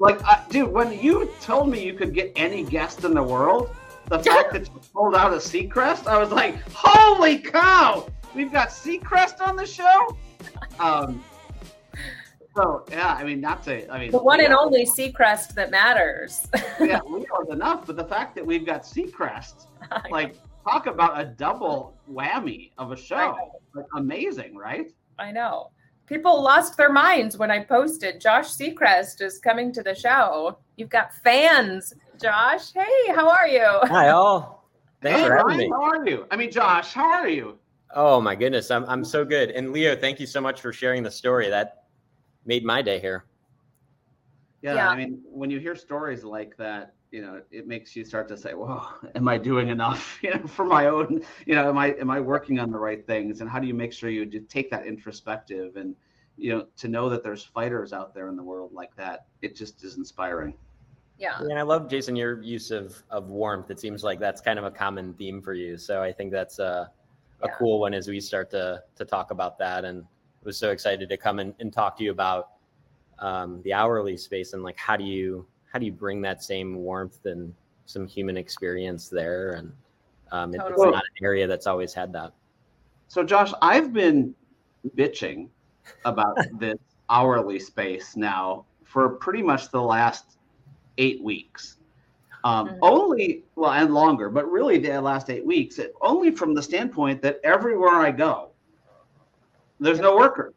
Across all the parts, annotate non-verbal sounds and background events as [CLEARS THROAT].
Like, uh, dude, when you told me you could get any guest in the world, the [LAUGHS] fact that you pulled out a Seacrest, I was like, holy cow! We've got Seacrest on the show. [LAUGHS] Um, so yeah, I mean, not to, I mean, The one and only Seacrest that matters. [LAUGHS] yeah, we Leo's enough, but the fact that we've got Seacrest, like, talk about a double whammy of a show, like, amazing, right? I know. People lost their minds when I posted Josh Seacrest is coming to the show. You've got fans, Josh. Hey, how are you? Hi all. Thanks Hey, for having Ryan, me. how are you? I mean, Josh, how are you? Oh my goodness, I'm I'm so good. And Leo, thank you so much for sharing the story. That made my day here. Yeah, Yeah. I mean, when you hear stories like that, you know, it makes you start to say, "Well, [LAUGHS] am I doing enough? [LAUGHS] You know, for my own, you know, am I am I working on the right things? And how do you make sure you do take that introspective and, you know, to know that there's fighters out there in the world like that? It just is inspiring. Yeah. And I love Jason your use of of warmth. It seems like that's kind of a common theme for you. So I think that's a a Yeah. cool one as we start to to talk about that. And was so excited to come and, and talk to you about um, the hourly space and like how do you how do you bring that same warmth and some human experience there and um, it- it's not an area that's always had that. So, Josh, I've been bitching about [LAUGHS] this hourly space now for pretty much the last eight weeks. Um, Mhm. Only, well, and longer, but really the last eight weeks, it, only from the standpoint that everywhere I go, there's no workers.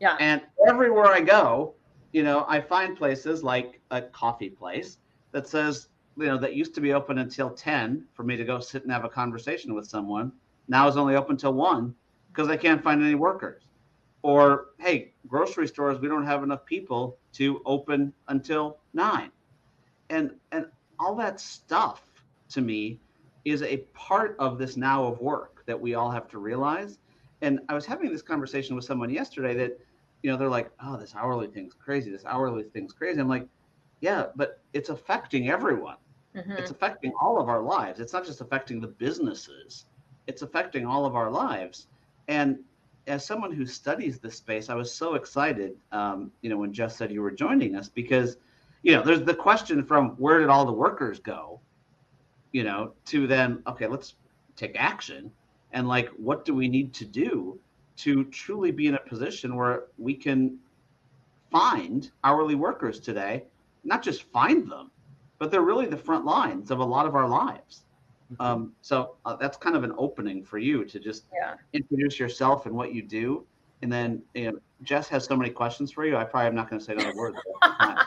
Yeah. And everywhere I go, you know, I find places like a coffee place that says, you know, that used to be open until 10 for me to go sit and have a conversation with someone. Now is only open till 1 because I can't find any workers. Or, hey, grocery stores, we don't have enough people to open until 9. And and all that stuff to me is a part of this now of work that we all have to realize. And I was having this conversation with someone yesterday that you know, they're like, oh, this hourly thing's crazy. This hourly thing's crazy. I'm like, yeah, but it's affecting everyone. Mhm. It's affecting all of our lives. It's not just affecting the businesses, it's affecting all of our lives. And as someone who studies this space, I was so excited, um, you know, when Jess said you were joining us because, you know, there's the question from where did all the workers go, you know, to then, okay, let's take action. And like, what do we need to do to truly be in a position where we can find hourly workers today, not just find them, but they're really the front lines of a lot of our lives. Um, so uh, that's kind of an opening for you to just Yeah. introduce yourself and what you do. And then you know, Jess has so many questions for you. I probably am not going to say another word. [LAUGHS]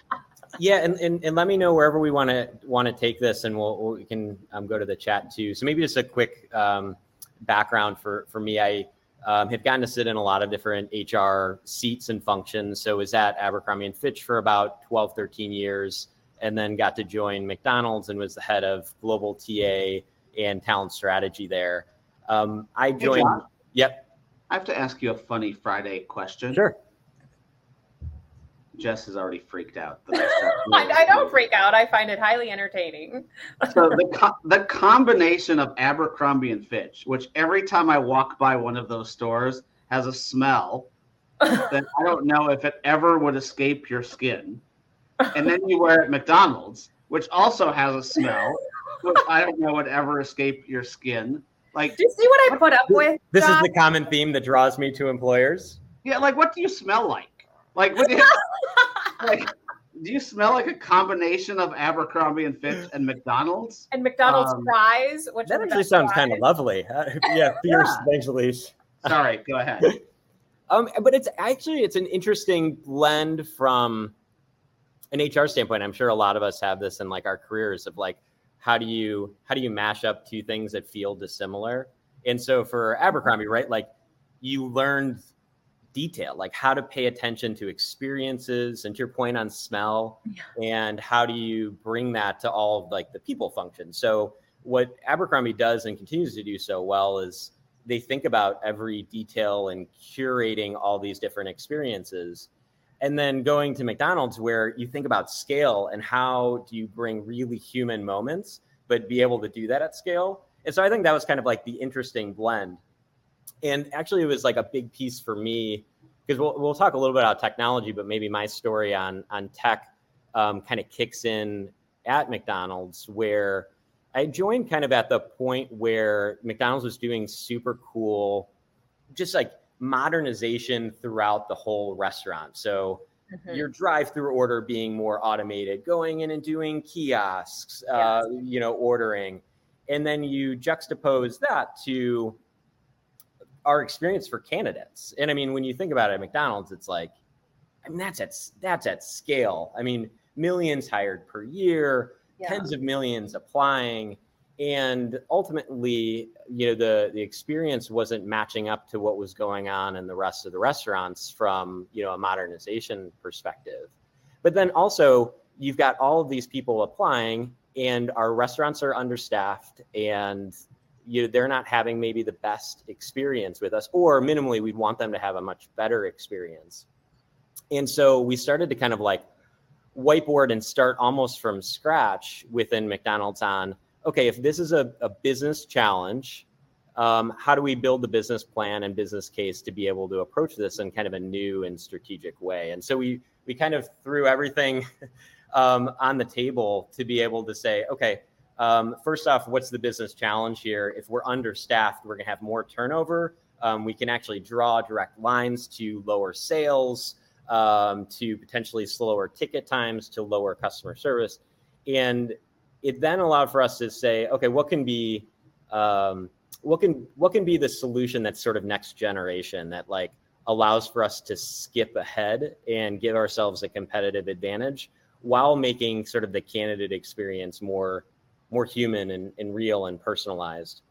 Yeah, and, and, and let me know wherever we want to want to take this, and we'll, we'll- we can um, go to the chat too. So maybe just a quick um, background for for me. I um, have gotten to sit in a lot of different HR seats and functions. So was at Abercrombie and Fitch for about 12, 13 years, and then got to join McDonald's and was the head of global TA and talent strategy there. Um, I Hey, joined. John, yep. I have to ask you a funny Friday question. Sure. Jess is already freaked out. [LAUGHS] I I, I don't freak out. I find it highly entertaining. so the [LAUGHS] co- the combination of Abercrombie and Fitch, which every time I walk by one of those stores has a smell [LAUGHS] that I don't know if it ever would escape your skin, and then you wear it at McDonald's, which also has a smell which I don't know would ever escape your skin. Like, Do you see what I put up with? This is the common theme that draws me to employers. yeah, like what do you smell like? Like, what do you, like, do you smell like a combination of Abercrombie and Fitch and McDonald's? and McDonald's Um, fries, which That is the actually sounds kind of lovely. Uh, yeah, [LAUGHS] fierce. Yeah. Thanks, Elise. Sorry, go ahead. [LAUGHS] Um, but it's actually it's an interesting blend from an HR standpoint. I'm sure a lot of us have this in like our careers of like how do you how do you mash up two things that feel dissimilar? And so for Abercrombie, right, like you learned detail, like how to pay attention to experiences and to your point on smell and how do you bring that to all of like the people function. So what Abercrombie does and continues to do so well is they think about every detail and curating all these different experiences. And then going to mcdonald's where you think about scale and how do you bring really human moments but be able to do that at scale. And so i think that was kind of like the interesting blend and actually it was like a big piece for me because we'll, we'll talk a little bit about technology but maybe my story on on tech um, kind of kicks in at McDonald's, where I joined kind of at the point where McDonald's was doing super cool, just like modernization throughout the whole restaurant. So mm-hmm. your drive-through order being more automated, going in and doing kiosks, yes. uh, you know, ordering, and then you juxtapose that to our experience for candidates. And I mean, when you think about it, at McDonald's, it's like, I mean, that's at that's at scale. I mean, millions hired per year, yeah. tens of millions applying and ultimately you know the the experience wasn't matching up to what was going on in the rest of the restaurants from you know a modernization perspective but then also you've got all of these people applying and our restaurants are understaffed and you they're not having maybe the best experience with us or minimally we'd want them to have a much better experience and so we started to kind of like whiteboard and start almost from scratch within mcdonald's on okay, if this is a, a business challenge, um, how do we build the business plan and business case to be able to approach this in kind of a new and strategic way? And so we we kind of threw everything [LAUGHS] um, on the table to be able to say, okay, um, first off, what's the business challenge here? If we're understaffed, we're going to have more turnover. Um, we can actually draw direct lines to lower sales, um, to potentially slower ticket times, to lower customer service. And it then allowed for us to say, okay, what can be um, what can what can be the solution that's sort of next generation that like allows for us to skip ahead and give ourselves a competitive advantage while making sort of the candidate experience more more human and, and real and personalized.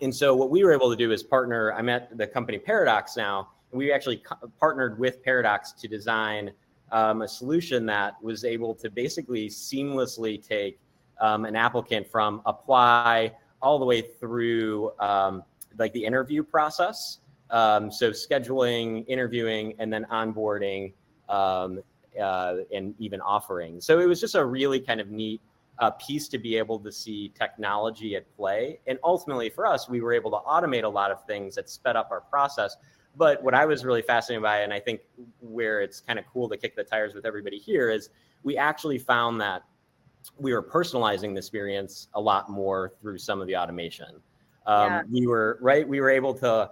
And so what we were able to do is partner. I'm at the company Paradox now, we actually co- partnered with Paradox to design um, a solution that was able to basically seamlessly take um, an applicant from apply all the way through um, like the interview process. Um, so scheduling, interviewing, and then onboarding um, uh, and even offering. So it was just a really kind of neat uh, piece to be able to see technology at play. And ultimately for us, we were able to automate a lot of things that sped up our process. But what I was really fascinated by, and I think where it's kind of cool to kick the tires with everybody here, is we actually found that we were personalizing the experience a lot more through some of the automation. Um, yeah. We were right. We were able to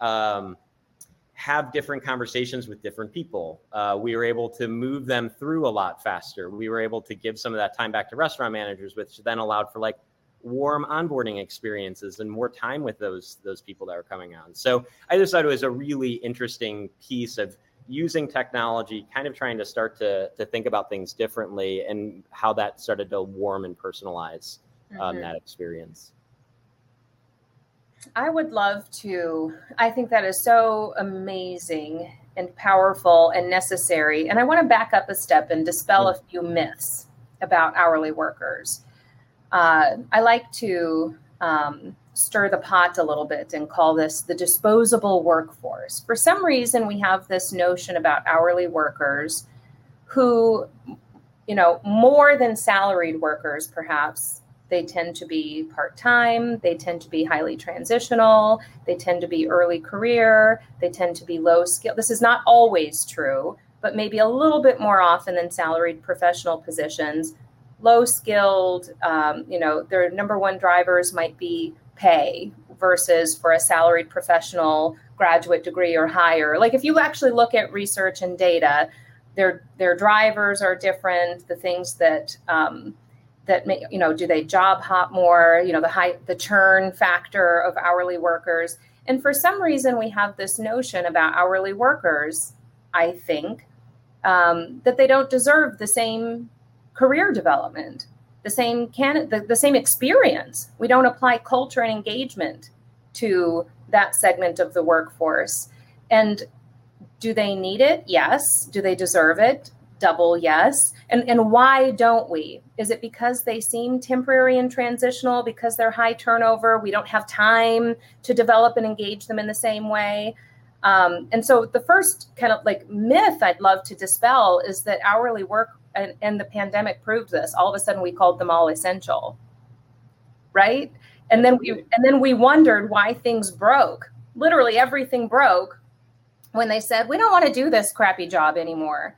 um, have different conversations with different people. Uh, we were able to move them through a lot faster. We were able to give some of that time back to restaurant managers, which then allowed for like warm onboarding experiences and more time with those those people that were coming on. So I just thought it was a really interesting piece of using technology, kind of trying to start to, to think about things differently and how that started to warm and personalize um, mm-hmm. that experience. I would love to. I think that is so amazing and powerful and necessary. And I want to back up a step and dispel a few myths about hourly workers. Uh, I like to um, stir the pot a little bit and call this the disposable workforce. For some reason, we have this notion about hourly workers who, you know, more than salaried workers, perhaps, they tend to be part time, they tend to be highly transitional, they tend to be early career, they tend to be low skill. This is not always true, but maybe a little bit more often than salaried professional positions. Low skilled, um, you know, their number one drivers might be pay versus for a salaried professional graduate degree or higher. Like if you actually look at research and data, their their drivers are different. The things that um, that may, you know, do they job hop more? You know, the high the churn factor of hourly workers. And for some reason, we have this notion about hourly workers. I think um, that they don't deserve the same career development the same can the, the same experience. We don't apply culture and engagement to that segment of the workforce. And do they need it? Yes. Do they deserve it? Double yes. And and why don't we? Is it because they seem temporary and transitional because they're high turnover? We don't have time to develop and engage them in the same way. Um, and so the first kind of like myth I'd love to dispel is that hourly work and, and the pandemic proved this all of a sudden we called them all essential right and then we and then we wondered why things broke literally everything broke when they said we don't want to do this crappy job anymore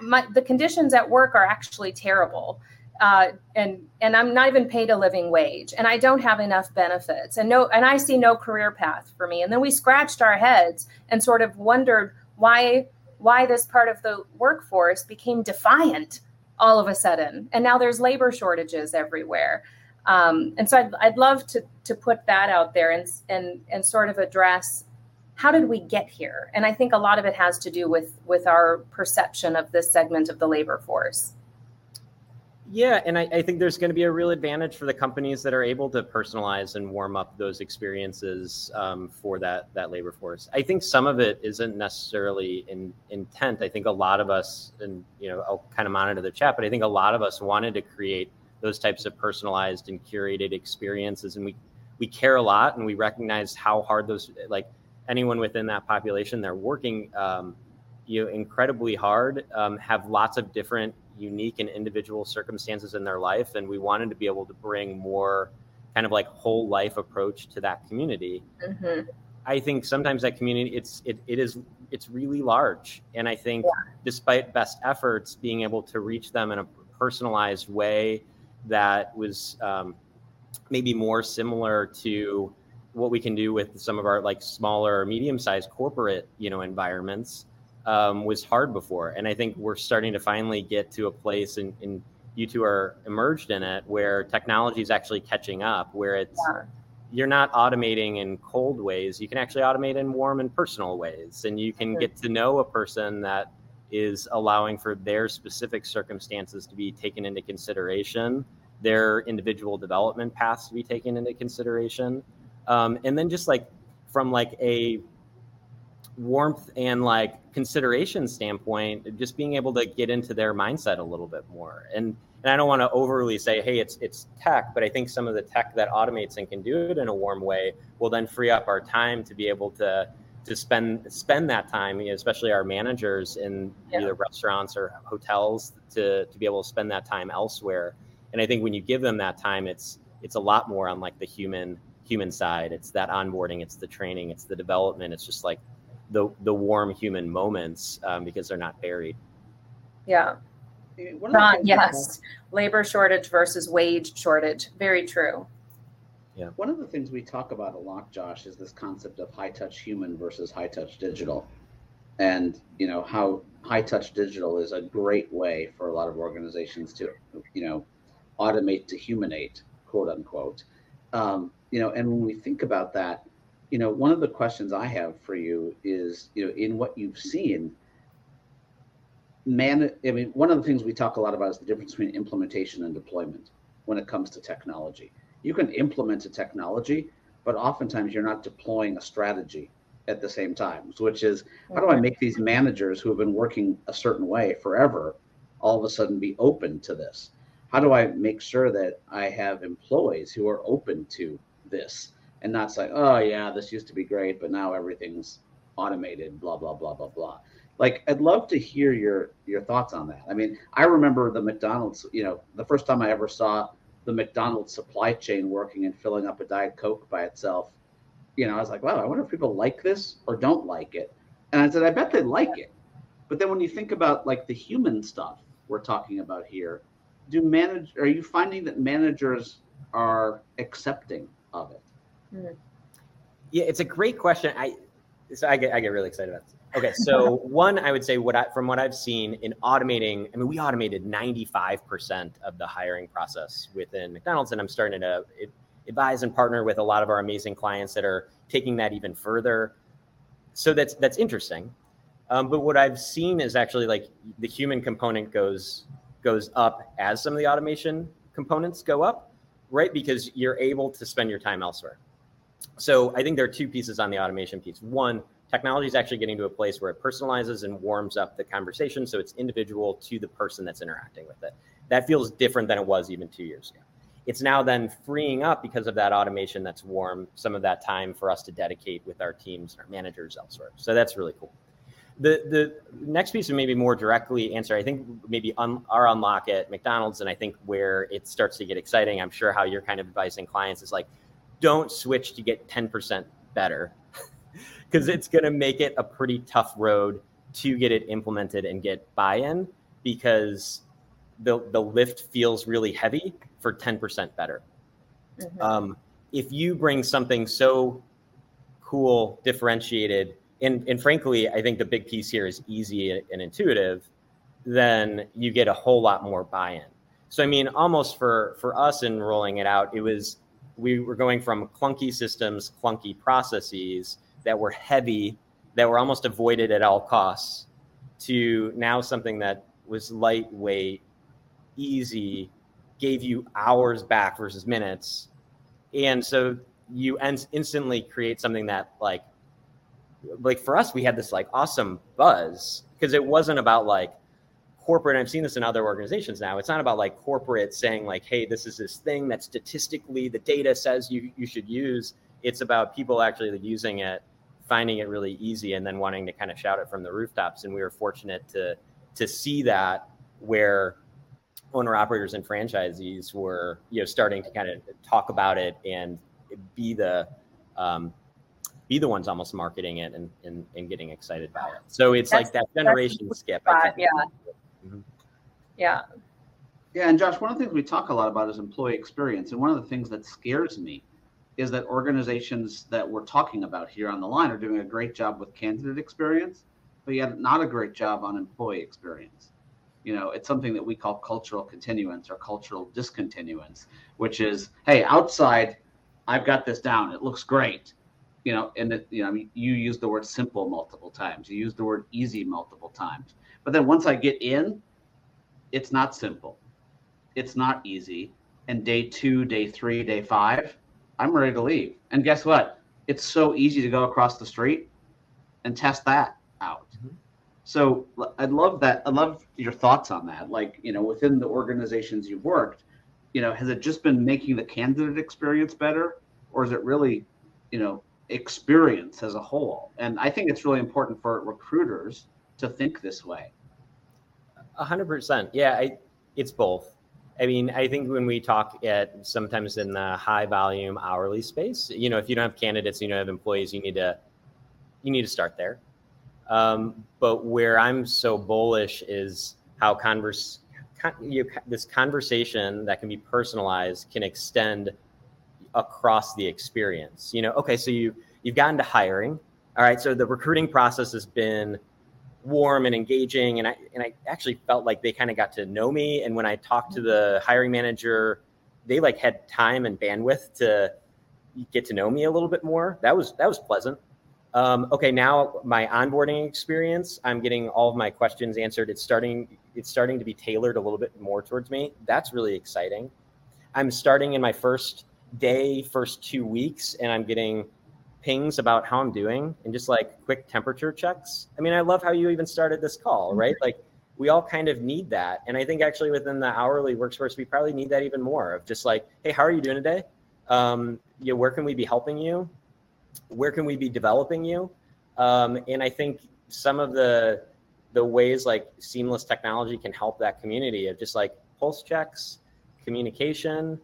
my, the conditions at work are actually terrible. Uh, and and I'm not even paid a living wage, and I don't have enough benefits, and no, and I see no career path for me. And then we scratched our heads and sort of wondered why why this part of the workforce became defiant all of a sudden, and now there's labor shortages everywhere. Um, and so I'd, I'd love to to put that out there and and and sort of address how did we get here? And I think a lot of it has to do with with our perception of this segment of the labor force. Yeah, and I, I, think there's going to be a real advantage for the companies that are able to personalize and warm up those experiences um, for that that labor force. I think some of it isn't necessarily in intent. I think a lot of us, and you know, I'll kind of monitor the chat, but I think a lot of us wanted to create those types of personalized and curated experiences, and we we care a lot, and we recognize how hard those like anyone within that population they're working um, you know incredibly hard um, have lots of different unique and individual circumstances in their life and we wanted to be able to bring more kind of like whole life approach to that community mm-hmm. i think sometimes that community it's it, it is it's really large and i think yeah. despite best efforts being able to reach them in a personalized way that was um, maybe more similar to what we can do with some of our like smaller or medium sized corporate you know environments um, was hard before. And I think we're starting to finally get to a place, and, and you two are emerged in it, where technology is actually catching up, where it's yeah. you're not automating in cold ways. You can actually automate in warm and personal ways, and you can get to know a person that is allowing for their specific circumstances to be taken into consideration, their individual development paths to be taken into consideration, um, and then just like from like a warmth and like consideration standpoint, just being able to get into their mindset a little bit more. And and I don't want to overly say, hey, it's it's tech, but I think some of the tech that automates and can do it in a warm way will then free up our time to be able to to spend spend that time, especially our managers in yeah. either restaurants or hotels, to to be able to spend that time elsewhere. And I think when you give them that time, it's it's a lot more on like the human human side. It's that onboarding, it's the training, it's the development. It's just like the the warm human moments um, because they're not buried. Yeah. Ron, yes. Labor shortage versus wage shortage. Very true. Yeah. One of the things we talk about a lot, Josh, is this concept of high touch human versus high touch digital. And you know how high touch digital is a great way for a lot of organizations to, you know, automate to humanate, quote unquote. Um, you know, and when we think about that, you know, one of the questions I have for you is, you know, in what you've seen, man, I mean, one of the things we talk a lot about is the difference between implementation and deployment when it comes to technology. You can implement a technology, but oftentimes you're not deploying a strategy at the same time, which is how do I make these managers who have been working a certain way forever all of a sudden be open to this? How do I make sure that I have employees who are open to this? and not say, oh yeah, this used to be great, but now everything's automated, blah blah blah blah blah. Like I'd love to hear your your thoughts on that. I mean, I remember the McDonald's, you know, the first time I ever saw the McDonald's supply chain working and filling up a Diet Coke by itself. You know, I was like, wow, I wonder if people like this or don't like it. And I said, I bet they like it. But then when you think about like the human stuff we're talking about here, do manage are you finding that managers are accepting of it? Mm. Yeah, it's a great question. I so I get I get really excited about this. Okay, so [LAUGHS] one, I would say what I, from what I've seen in automating, I mean, we automated 95% of the hiring process within McDonald's, and I'm starting to advise and partner with a lot of our amazing clients that are taking that even further. So that's that's interesting. Um, but what I've seen is actually like the human component goes goes up as some of the automation components go up, right? Because you're able to spend your time elsewhere so I think there are two pieces on the automation piece. One, technology is actually getting to a place where it personalizes and warms up the conversation so it's individual to the person that's interacting with it. That feels different than it was even two years ago. It's now then freeing up because of that automation that's warm some of that time for us to dedicate with our teams and our managers elsewhere. So that's really cool. The the next piece of maybe more directly answer, I think maybe un, our unlock at McDonald's, and I think where it starts to get exciting. I'm sure how you're kind of advising clients is like don't switch to get 10% better [LAUGHS] because it's going to make it a pretty tough road to get it implemented and get buy-in because the the lift feels really heavy for 10% better. Mhm. Um, if you bring something so cool, differentiated, and, and frankly, I think the big piece here is easy and intuitive, then you get a whole lot more buy-in. So I mean, almost for for us in rolling it out, it was we were going from clunky systems, clunky processes that were heavy, that were almost avoided at all costs, to now something that was lightweight, easy, gave you hours back versus minutes, and so you instantly create something that like like for us we had this like awesome buzz because it wasn't about like corporate i've seen this in other organizations now it's not about like corporate saying like hey this is this thing that statistically the data says you you should use. It's about people actually using it finding it really easy and then wanting to kind of shout it from the rooftops and we were fortunate to to see that where owner operators and franchisees were you know starting to kind of talk about it and be the um, be the ones almost marketing it and, and, and getting excited by it. So it's That's- like that generation the skip. I spot, think. yeah. Mhm. Yeah. Yeah, and Josh, one of the things we talk a lot about is employee experience. And one of the things that scares me is that organizations that we're talking about here on the line are doing a great job with candidate experience, but yet not a great job on employee experience. You know, it's something that we call cultural continuance or cultural discontinuance, which is, hey, outside, I've got this down. It looks great. You know, and it, you know, I mean, you use the word simple multiple times. You use the word easy multiple times. But then once I get in, it's not simple it's not easy. And day two, day three, day five, I'm ready to leave. And guess what? It's so easy to go across the street and test that out. Mhm. So I'd love that. I'd love your thoughts on that. Like, you know, within the organizations you've worked, you know, has it just been making the candidate experience better or is it really, you know, experience as a whole? And I think it's really important for recruiters to think this way. A hundred percent. Yeah, I, it's both. I mean, I think when we talk at sometimes in the high volume hourly space, you know, if you don't have candidates, you don't have employees, you need to, you need to start there. Um, but where I'm so bullish is how converse, con, you, this conversation that can be personalized can extend across the experience. You know, okay, so you you've gotten to hiring. All right, so the recruiting process has been warm and engaging and I and I actually felt like they kind of got to know me. And when I talked to the hiring manager they like had time and bandwidth to get to know me a little bit more. That was that was pleasant. Um, okay now my onboarding experience I'm getting all of my questions answered. It's starting it's starting to be tailored a little bit more towards me. That's really exciting. I'm starting in my first day first 2 weeks and I'm getting pings about how I'm doing and just like quick temperature checks. I mean, I love how you even started this call, right? Like we all kind of need that. And I think actually within the hourly workforce, we probably need that even more of just like, hey, how are you doing today? Um, you know, where can we be helping you? Where can we be developing you? Um, and I think some of the the ways like seamless technology can help that community of just like pulse checks, communication,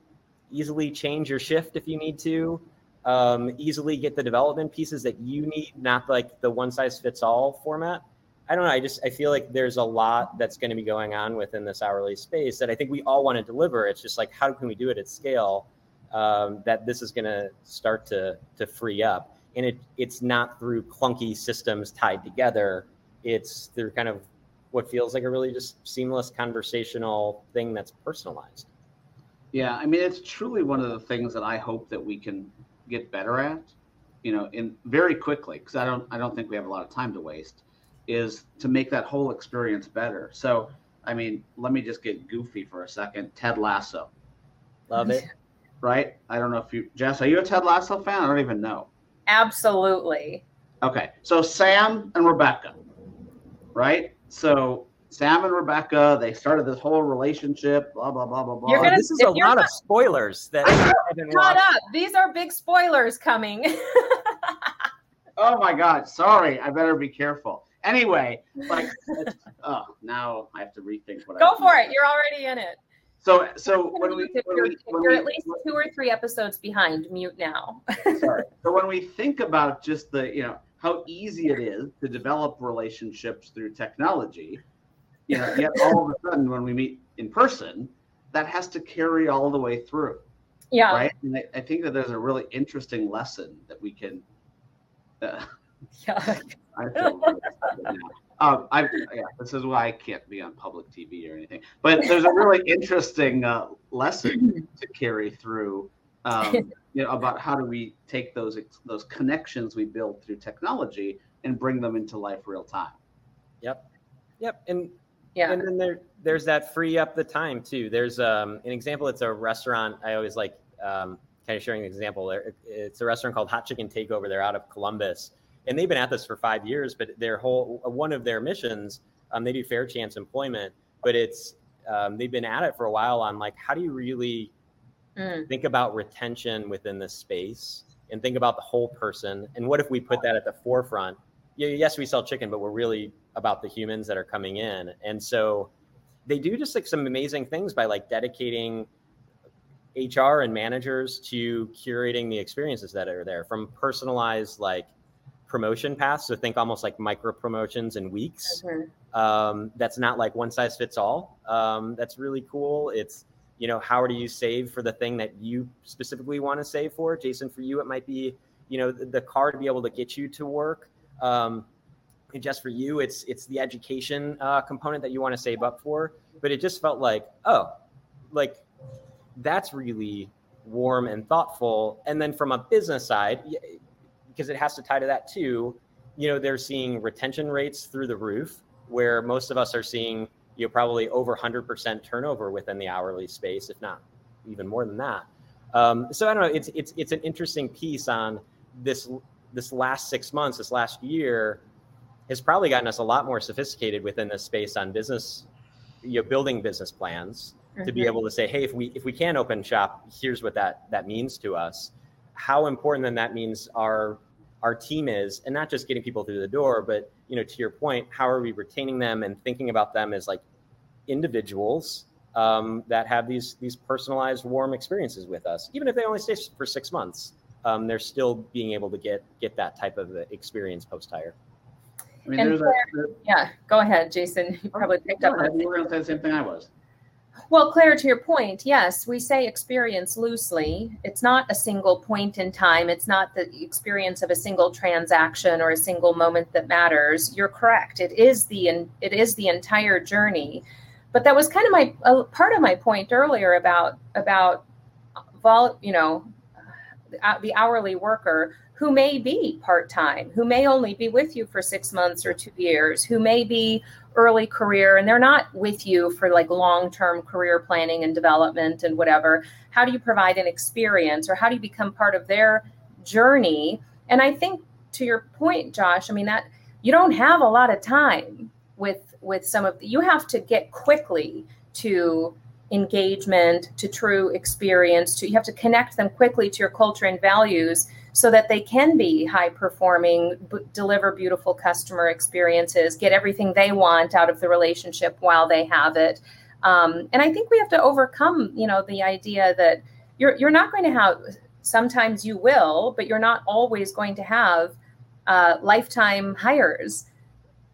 easily change your shift if you need to um, easily get the development pieces that you need, not like the one size fits all format. I don't know. I just I feel like there's a lot that's going to be going on within this hourly space that I think we all want to deliver. It's just like how can we do it at scale um, that this is going to start to to free up, and it it's not through clunky systems tied together. It's through kind of what feels like a really just seamless conversational thing that's personalized. Yeah, I mean, it's truly one of the things that I hope that we can get better at, you know, in very quickly because I don't I don't think we have a lot of time to waste. Is to make that whole experience better. So, I mean, let me just get goofy for a second. Ted Lasso, Love it. [LAUGHS] right? I don't know if you, Jess, are you a Ted Lasso fan? I don't even know. Absolutely. Okay, so Sam and Rebecca, right? So Sam and Rebecca, they started this whole relationship. Blah blah blah blah blah. Gonna- this is a lot not- of spoilers that I haven't Shut watched. up. These are big spoilers coming. [LAUGHS] Oh my God! Sorry, I better be careful. Anyway, like, [LAUGHS] oh, now I have to rethink what. I Go for it. You're already in it. So, so when we, when you're, we, when you're we- at least two or three episodes behind, mute now. [LAUGHS] sorry. So when we think about just the, you know, how easy it is to develop relationships through technology. You know, yet all of a sudden when we meet in person, that has to carry all the way through. Yeah. Right. And I, I think that there's a really interesting lesson that we can. Uh, Yeah. [LAUGHS] I feel really. Um, I, yeah, this is why I can't be on public TV or anything. But there's a really [LAUGHS] interesting uh, lesson [CLEARS THROAT] to carry through, um, [LAUGHS] you know, about how do we take those those connections we build through technology and bring them into life real time. Yep. Yep. And Yeah. and then there there's that free up the time too. There's um, an example. It's a restaurant. I always like um, kind of sharing an example. It's a restaurant called Hot Chicken Takeover. They're out of Columbus, and they've been at this for five years. But their whole one of their missions, um, they do fair chance employment. But it's um, they've been at it for a while on like how do you really Mm. think about retention within this space and think about the whole person and what if we put that at the forefront yeah, yes we sell chicken but we're really about the humans that are coming in and so they do just like some amazing things by like dedicating hr and managers to curating the experiences that are there from personalized like promotion paths so think almost like micro promotions in weeks Mhm. um, that's not like one size fits all. Um, that's really cool. It's you know how do you save for the thing that you specifically want to save for? Jason, for you, it might be you know the, the car to be able to get you to work. Um, just for you, it's it's the education uh, component that you want to save up for. But it just felt like oh, like that's really warm and thoughtful. And then from a business side, because it has to tie to that too. You know, they're seeing retention rates through the roof where most of us are seeing you know probably over 100% turnover within the hourly space if not even more than that um, so i don't know it's it's it's an interesting piece on this this last six months this last year has probably gotten us a lot more sophisticated within this space on business you know building business plans to be Mhm. able to say hey if we if we can open shop here's what that that means to us. How important then that means our our team is and not just getting people through the door but you know to your point how are we retaining them and thinking about them as like individuals um, that have these these personalized warm experiences with us? Even if they only stay for six months um, they're still being able to get get that type of experience post hire I mean, And there's a. there- Yeah. Go ahead, Jason. You probably picked up Go ahead, on you were going to say the same thing I was. Well, Claire, to your point, yes, we say experience loosely. It's not a single point in time. It's not the experience of a single transaction or a single moment that matters. You're correct. It is the it is the entire journey. But that was kind of my uh, part of my point earlier about about vol, you know, uh, the hourly worker who may be part time, who may only be with you for six months or two years, who may be early career and they're not with you for like long term career planning and development and whatever. How do you provide an experience or how do you become part of their journey? And I think to your point, Josh, I mean, that you don't have a lot of time with with some of the, you have to get quickly to engagement to true experience to you have to connect them quickly to your culture and values so that they can be high performing b- deliver beautiful customer experiences get everything they want out of the relationship while they have it. Um, and i think we have to overcome you know the idea that you're you're not going to have sometimes you will but you're not always going to have uh, lifetime hires.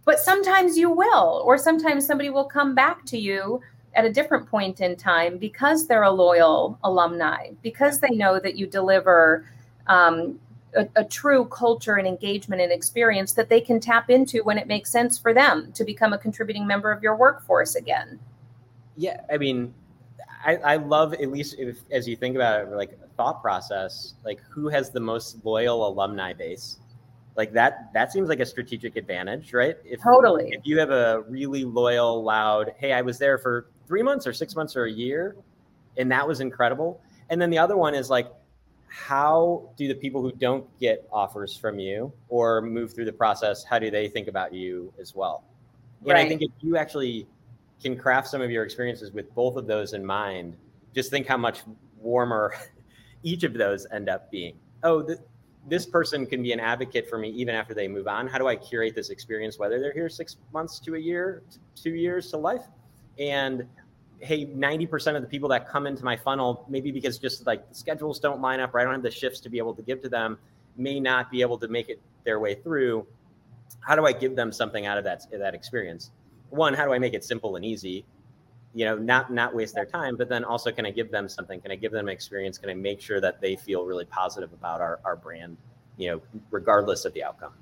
But sometimes you will or sometimes somebody will come back to you at a different point in time because they're a loyal alumni because they know that you deliver um, a, a, true culture and engagement and experience that they can tap into when it makes sense for them to become a contributing member of your workforce again. Yeah, I mean, I, I love at least if, as you think about it, like thought process, like who has the most loyal alumni base? Like that, that seems like a strategic advantage, right? If, totally. If you have a really loyal, loud, hey, I was there for three months or six months or a year, and that was incredible. And then the other one is like, how do the people who don't get offers from you or move through the process how do they think about you as well and right. i think if you actually can craft some of your experiences with both of those in mind just think how much warmer [LAUGHS] each of those end up being oh th- this person can be an advocate for me even after they move on how do i curate this experience whether they're here six months to a year two years to life and hey 90% of the people that come into my funnel maybe because just like the schedules don't line up or i don't have the shifts to be able to give to them may not be able to make it their way through. How do i give them something out of that that experience? One how do i make it simple and easy? You know not not waste their time but then also can i give them something? Can i give them an experience? Can i make sure that they feel really positive about our, our brand you know regardless of the outcome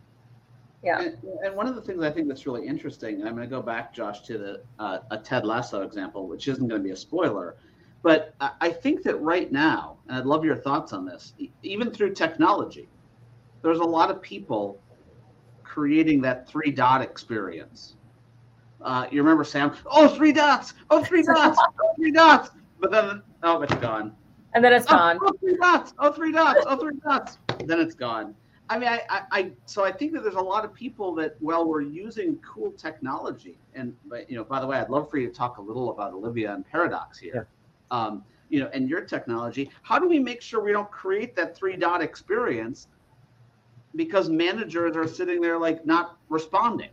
yeah and, and one of the things i think that's really interesting and i'm going to go back josh to the uh, a ted lasso example which isn't going to be a spoiler but I, I think that right now and i'd love your thoughts on this even through technology there's a lot of people creating that three dot experience uh, you remember Sam? Oh, three dots. Oh, three dots. [LAUGHS] Oh, three dots. But then, oh, it's gone. And then it's gone. Oh, oh, three dots. Oh, three dots. Oh, three dots. Then it's gone. I mean, I, I, I, so I think that there's a lot of people that, well, we're using cool technology. And, but, you know, by the way, I'd love for you to talk a little about Olivia and Paradox here. Yeah. Um, you know, and your technology. How do we make sure we don't create that three dot experience because managers are sitting there like not responding?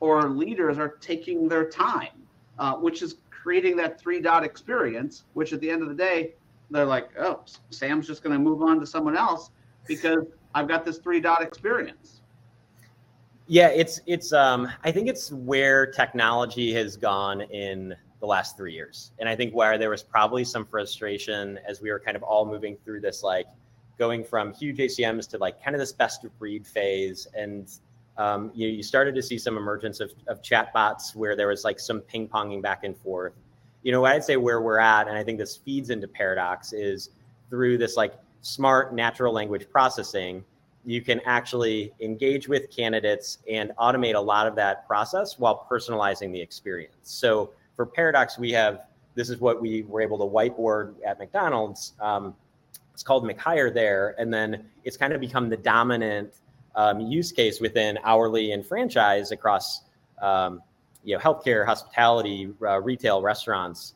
or leaders are taking their time, uh, which is creating that three dot experience, which at the end of the day, they're like, oh, Sam's just going to move on to someone else because I've got this three dot experience. Yeah, it's it's um I think it's where technology has gone in the last 3 years. And I think where there was probably some frustration as we were kind of all moving through this like going from huge HCMs to like kind of this best of breed phase and um, you, you, started to see some emergence of, of chatbots where there was like some ping ponging back and forth. You know, I'd say where we're at, and I think this feeds into Paradox, is through this like smart natural language processing, you can actually engage with candidates and automate a lot of that process while personalizing the experience. So for Paradox, we have this is what we were able to whiteboard at McDonald's. Um, it's called McHire there, and then it's kind of become the dominant um, use case within hourly and franchise across um, you know healthcare, hospitality, uh, retail, restaurants,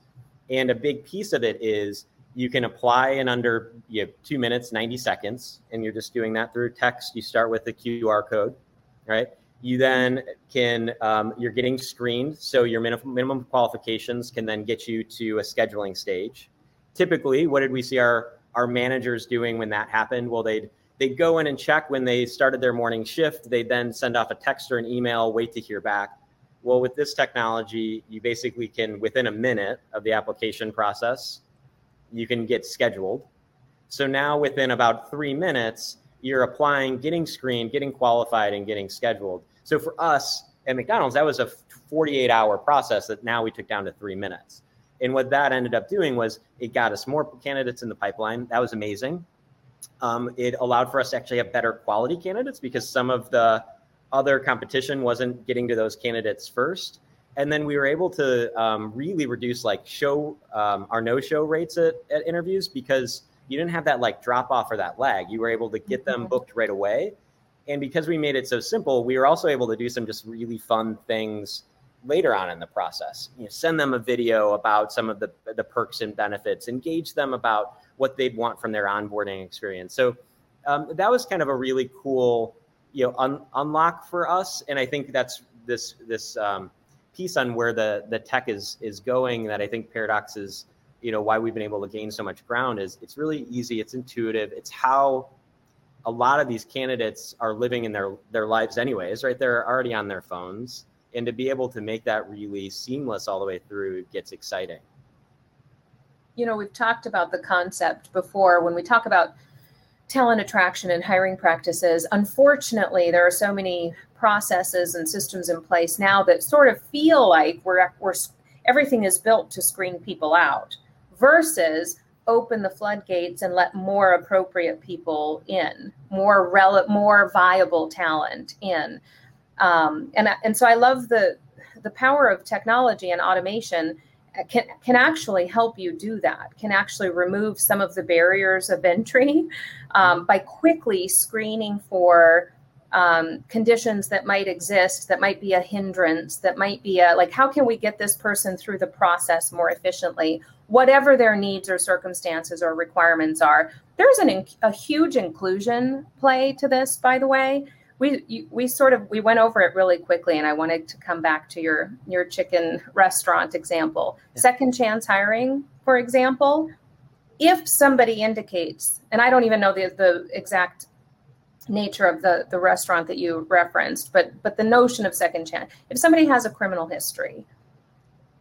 and a big piece of it is you can apply in under you know, two minutes, 90 seconds, and you're just doing that through text. You start with the QR code, right? You then can, um, you're getting screened. So your minimum, minimum qualifications can then get you to a scheduling stage. Typically, what did we see our, our managers doing when that happened? Well, they'd they'd go in and check when they started their morning shift. They'd then send off a text or an email, wait to hear back. Well, with this technology, you basically can, within a minute of the application process, you can get scheduled. So now, within about three minutes, you're applying, getting screened, getting qualified, and getting scheduled. So for us at McDonald's, that was a 48 hour process that now we took down to three minutes. And what that ended up doing was it got us more candidates in the pipeline. That was amazing. Um, it allowed for us to actually have better quality candidates because some of the other competition wasn't getting to those candidates first. And then we were able to um, really reduce like show um, our no show rates at, at interviews because you didn't have that like drop off or that lag. You were able to get them mm-hmm. booked right away. And because we made it so simple, we were also able to do some just really fun things later on in the process. You know, send them a video about some of the the perks and benefits, engage them about what they'd want from their onboarding experience. So um, that was kind of a really cool, you know, un- unlock for us. And I think that's this this um, piece on where the the tech is is going. That I think Paradox is, you know, why we've been able to gain so much ground is it's really easy, it's intuitive, it's how a lot of these candidates are living in their their lives anyways, right? They're already on their phones. And to be able to make that really seamless all the way through gets exciting you know, we've talked about the concept before when we talk about talent attraction and hiring practices. Unfortunately, there are so many processes and systems in place now that sort of feel like we're, we're everything is built to screen people out versus open the floodgates and let more appropriate people in, more rel- more viable talent in. Um, and and so I love the the power of technology and automation can can actually help you do that can actually remove some of the barriers of entry um, by quickly screening for um, conditions that might exist that might be a hindrance that might be a like how can we get this person through the process more efficiently? Whatever their needs or circumstances or requirements are. There's an, a huge inclusion play to this by the way. We you, we sort of we went over it really quickly and i wanted to come back to your your chicken restaurant example. Yeah. second chance hiring for example if somebody indicates and i don't even know the, the exact nature of the the restaurant that you referenced, but but the notion of second chance. If somebody has a criminal history,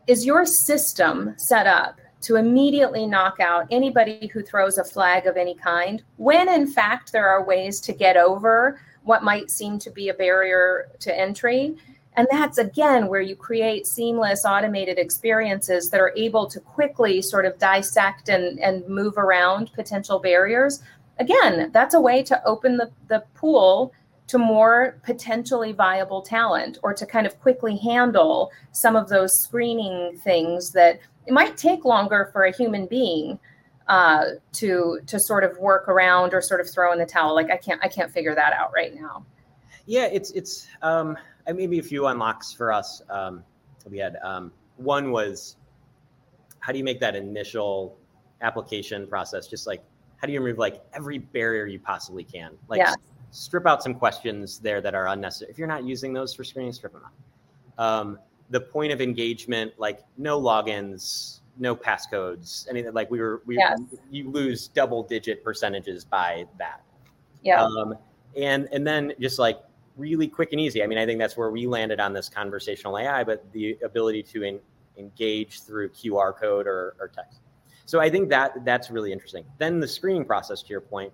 is your system set up to immediately knock out anybody who throws a flag of any kind when in fact there are ways to get over what might seem to be a barrier to entry and that's again where you create seamless automated experiences that are able to quickly sort of dissect and, and move around potential barriers again that's a way to open the, the pool to more potentially viable talent or to kind of quickly handle some of those screening things that it might take longer for a human being uh, to to sort of work around or sort of throw in the towel. Like I can't I can't figure that out right now. Yeah, it's it's um, maybe a few unlocks for us. Um, we had um, one was how do you make that initial application process just like how do you remove like every barrier you possibly can like Yeah. strip out some questions there that are unnecessary if you're not using those for screening strip them out um, the point of engagement like no logins no passcodes anything like we were we Yes. you lose double digit percentages by that Yeah. um, and and then just like really quick and easy. I mean, I think that's where we landed on this conversational AI, but the ability to en- engage through QR code or, or text. So I think that that's really interesting. Then the screening process, to your point,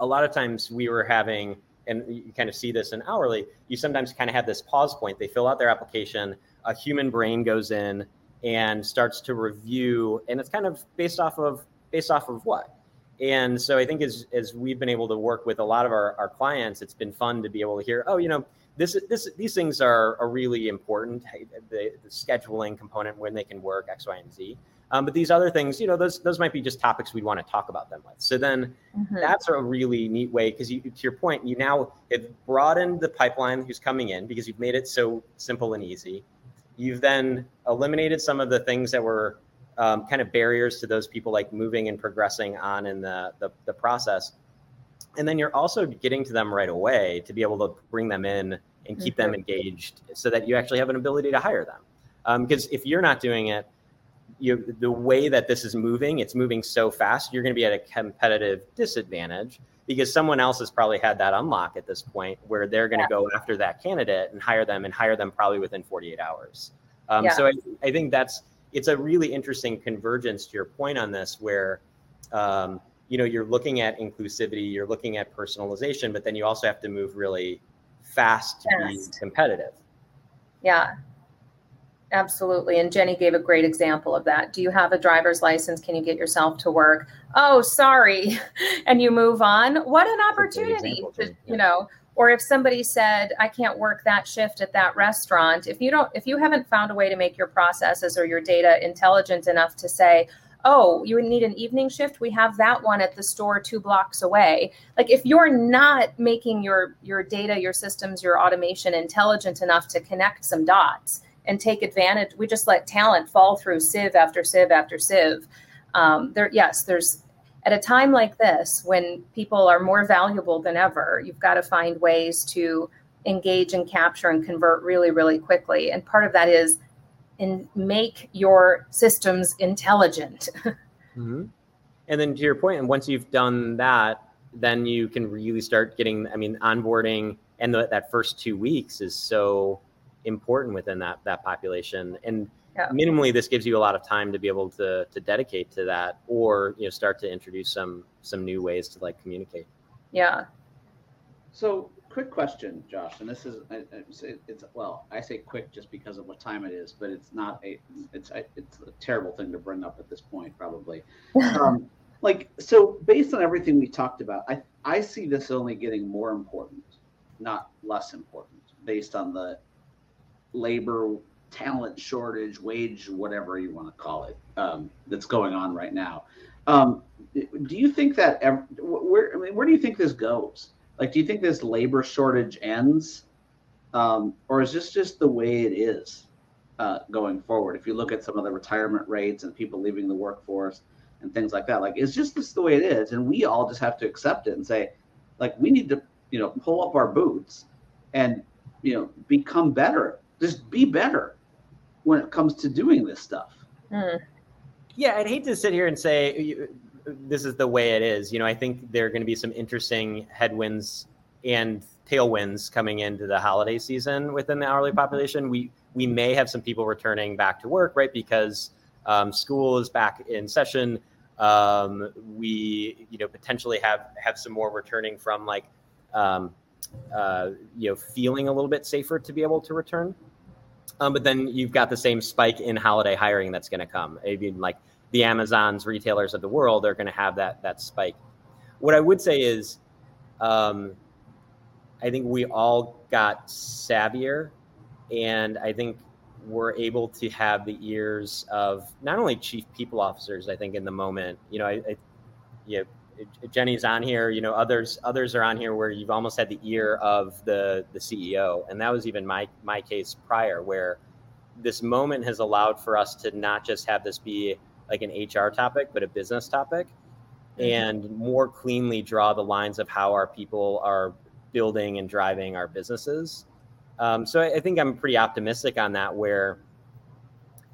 a lot of times we were having, and you kind of see this in hourly. You sometimes kind of have this pause point. They fill out their application. A human brain goes in and starts to review, and it's kind of based off of based off of what and so I think as as we've been able to work with a lot of our, our clients, it's been fun to be able to hear, oh, you know, this this these things are, are really important. The, the scheduling component when they can work X, Y, and Z. Um, but these other things, you know, those those might be just topics we'd want to talk about them with. So then Mhm. that's a really neat way because you, to your point, you now have broadened the pipeline who's coming in because you've made it so simple and easy. You've then eliminated some of the things that were um, kind of barriers to those people like moving and progressing on in the, the the process. And then you're also getting to them right away to be able to bring them in and keep them engaged so that you actually have an ability to hire them. Because if you're not doing it, you the way that this is moving, it's moving so fast, you're going to be at a competitive disadvantage because someone else has probably had that unlock at this point where they're going to go after that candidate and hire them and hire them probably within 48 hours. Um, Yeah. So I, I think that's it's a really interesting convergence to your point on this where um, you know you're looking at inclusivity, you're looking at personalization, but then you also have to move really fast to Fast. be competitive. Yeah. Absolutely. And Jenny gave a great example of that. Do you have a driver's license? Can you get yourself to work? Oh, sorry. [LAUGHS] And you move on. What an opportunity example, to, Jenny. you know, or if somebody said, I can't work that shift at that restaurant, if you don't, if you haven't found a way to make your processes or your data intelligent enough to say, oh, you would need an evening shift, we have that one at the store two blocks away. Like if you're not making your your data, your systems, your automation intelligent enough to connect some dots and take advantage, we just let talent fall through sieve after sieve after sieve. Um, there, yes, there's at a time like this when people are more valuable than ever, you've got to find ways to engage and capture and convert really, really quickly. And part of that is and make your systems intelligent. [LAUGHS] Mm-hmm. And then to your point, and once you've done that, then you can really start getting. I mean, onboarding and the, that first two weeks is so important within that that population. And Yeah. minimally, this gives you a lot of time to be able to to dedicate to that, or you know, start to introduce some some new ways to like communicate. yeah. So, quick question, Josh, and this is I, I it's well, I say quick just because of what time it is, but it's not a it's a, it's a terrible thing to bring up at this point, probably. [LAUGHS] Um, like so, based on everything we talked about, I I see this only getting more important, not less important, based on the labor talent shortage, wage, whatever you want to call it, um, that's going on right now. Um, do you think that ev- where I mean, where do you think this goes? Like, do you think this labor shortage ends, um, or is this just the way it is uh, going forward? If you look at some of the retirement rates and people leaving the workforce and things like that, like, is just this the way it is, and we all just have to accept it and say, like, we need to, you know, pull up our boots and you know become better. Just be better when it comes to doing this stuff. Hmm. Yeah, I'd hate to sit here and say this is the way it is. You know, I think there are going to be some interesting headwinds and tailwinds coming into the holiday season within the hourly population. We we may have some people returning back to work, right? Because um, school is back in session. Um, we, you know, potentially have have some more returning from like, um, uh, you know, feeling a little bit safer to be able to return. Um, but then you've got the same spike in holiday hiring that's going to come. Mean, like the Amazons, retailers of the world are going to have that that spike. What I would say is, um, I think we all got savvier, and I think we're able to have the ears of not only chief people officers. I think in the moment, you know, I, I you know, Jenny's on here. You know, others others are on here where you've almost had the ear of the the CEO, and that was even my my case prior, where this moment has allowed for us to not just have this be like an HR topic, but a business topic, mm-hmm. and more cleanly draw the lines of how our people are building and driving our businesses. Um, so I, I think I'm pretty optimistic on that. Where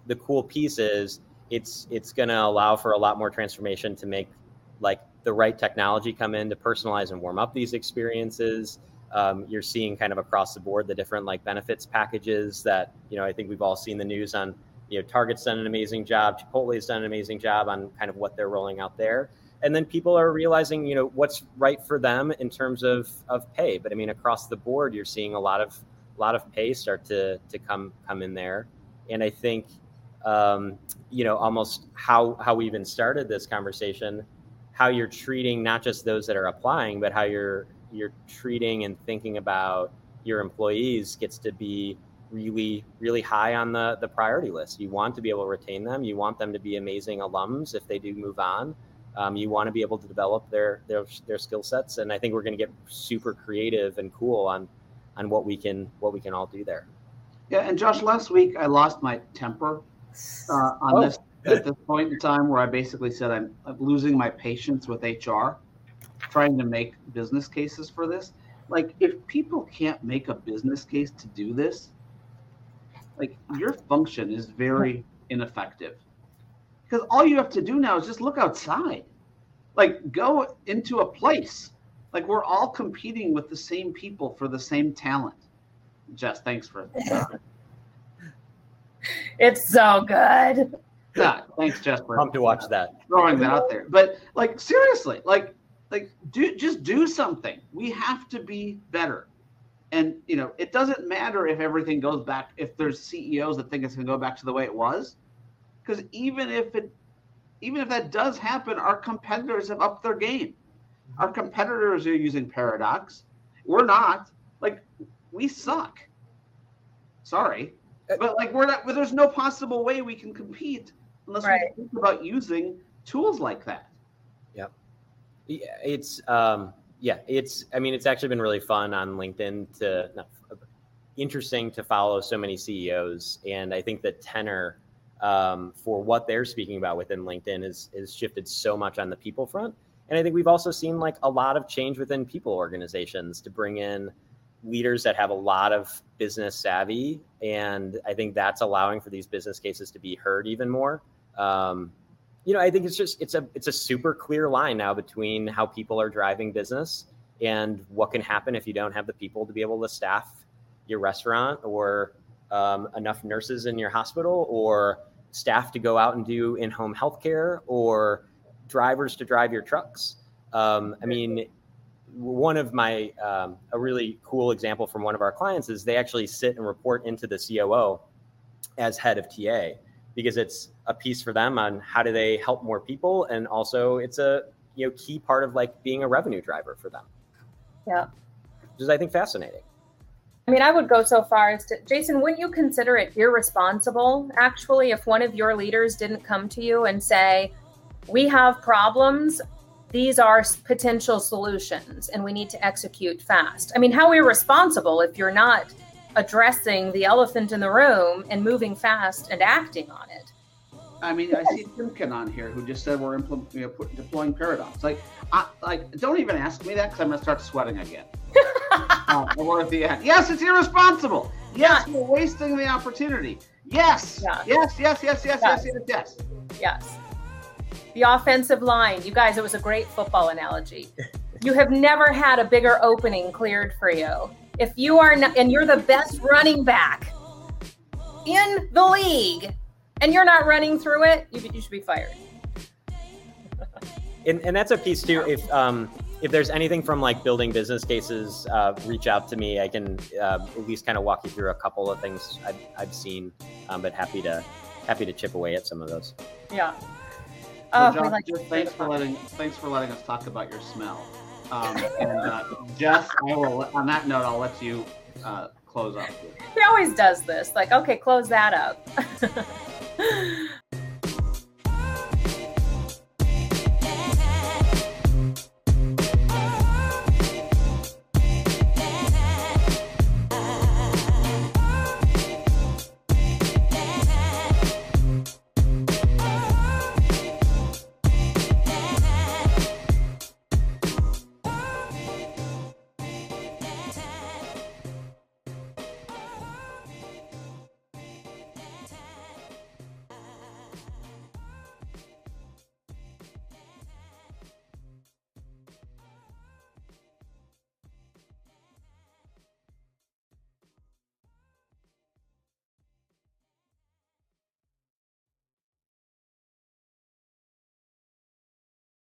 the cool piece is it's it's going to allow for a lot more transformation to make like the right technology come in to personalize and warm up these experiences. Um, you're seeing kind of across the board the different like benefits packages that you know I think we've all seen the news on. You know, Target's done an amazing job. Chipotle's done an amazing job on kind of what they're rolling out there. And then people are realizing, you know, what's right for them in terms of of pay. But I mean, across the board, you're seeing a lot of a lot of pay start to to come come in there. And I think, um, you know, almost how how we even started this conversation how you're treating not just those that are applying, but how you're you're treating and thinking about your employees gets to be really really high on the the priority list. You want to be able to retain them. You want them to be amazing alums if they do move on. Um, you want to be able to develop their their their skill sets, and I think we're going to get super creative and cool on on what we can what we can all do there. Yeah, and Josh, last week I lost my temper uh, on oh. this at this point in time where I basically said I'm, I'm losing my patience with HR, trying to make business cases for this. Like, if people can't make a business case to do this, like your function is very ineffective. Because all you have to do now is just look outside. Like, go into a place. Like, we're all competing with the same people for the same talent. Jess, thanks for. [LAUGHS] it's so good. Yeah, thanks, Jesper. Pumped to watch that. Throwing that out there, but like seriously, like like do just do something. We have to be better, and you know it doesn't matter if everything goes back. If there's CEOs that think it's going to go back to the way it was, because even if it, even if that does happen, our competitors have upped their game. Our competitors are using Paradox. We're not. Like we suck. Sorry, uh, but like we're not. There's no possible way we can compete unless right. we think about using tools like that. Yep. Yeah, it's um, yeah, it's. I mean, it's actually been really fun on LinkedIn to no, interesting to follow so many CEOs, and I think the tenor um, for what they're speaking about within LinkedIn is is shifted so much on the people front. And I think we've also seen like a lot of change within people organizations to bring in leaders that have a lot of business savvy. And I think that's allowing for these business cases to be heard even more. Um, you know, I think it's just it's a it's a super clear line now between how people are driving business and what can happen if you don't have the people to be able to staff your restaurant or um, enough nurses in your hospital or staff to go out and do in-home healthcare or drivers to drive your trucks. Um, I mean, one of my um, a really cool example from one of our clients is they actually sit and report into the COO as head of TA because it's a piece for them on how do they help more people and also it's a you know key part of like being a revenue driver for them. Yeah. Which is i think fascinating. I mean i would go so far as to jason wouldn't you consider it irresponsible actually if one of your leaders didn't come to you and say we have problems these are potential solutions and we need to execute fast i mean how irresponsible if you're not addressing the elephant in the room and moving fast and acting on it. I mean, I see Timken on here who just said we're impl- you know, deploying Paradox. Like, I, like, don't even ask me that because I'm gonna start sweating again. [LAUGHS] uh, we're at the end. Yes, it's irresponsible. Yes, we're wasting the opportunity. Yes, yeah. yes, yes, yes, yes, yes, yes, yes. Yes. The offensive line, you guys. It was a great football analogy. You have never had a bigger opening cleared for you. If you are not, and you're the best running back in the league, and you're not running through it, you, you should be fired. and, and that's a piece too. If um, if there's anything from like building business cases, uh, reach out to me. I can uh, at least kind of walk you through a couple of things I've, I've seen, um, but happy to happy to chip away at some of those. Yeah. Oh, Josh, like thanks for letting thanks for letting us talk about your smell. Um, [LAUGHS] and uh, Jess, I will. On that note, I'll let you uh, close up. He always does this. Like, okay, close that up. [LAUGHS]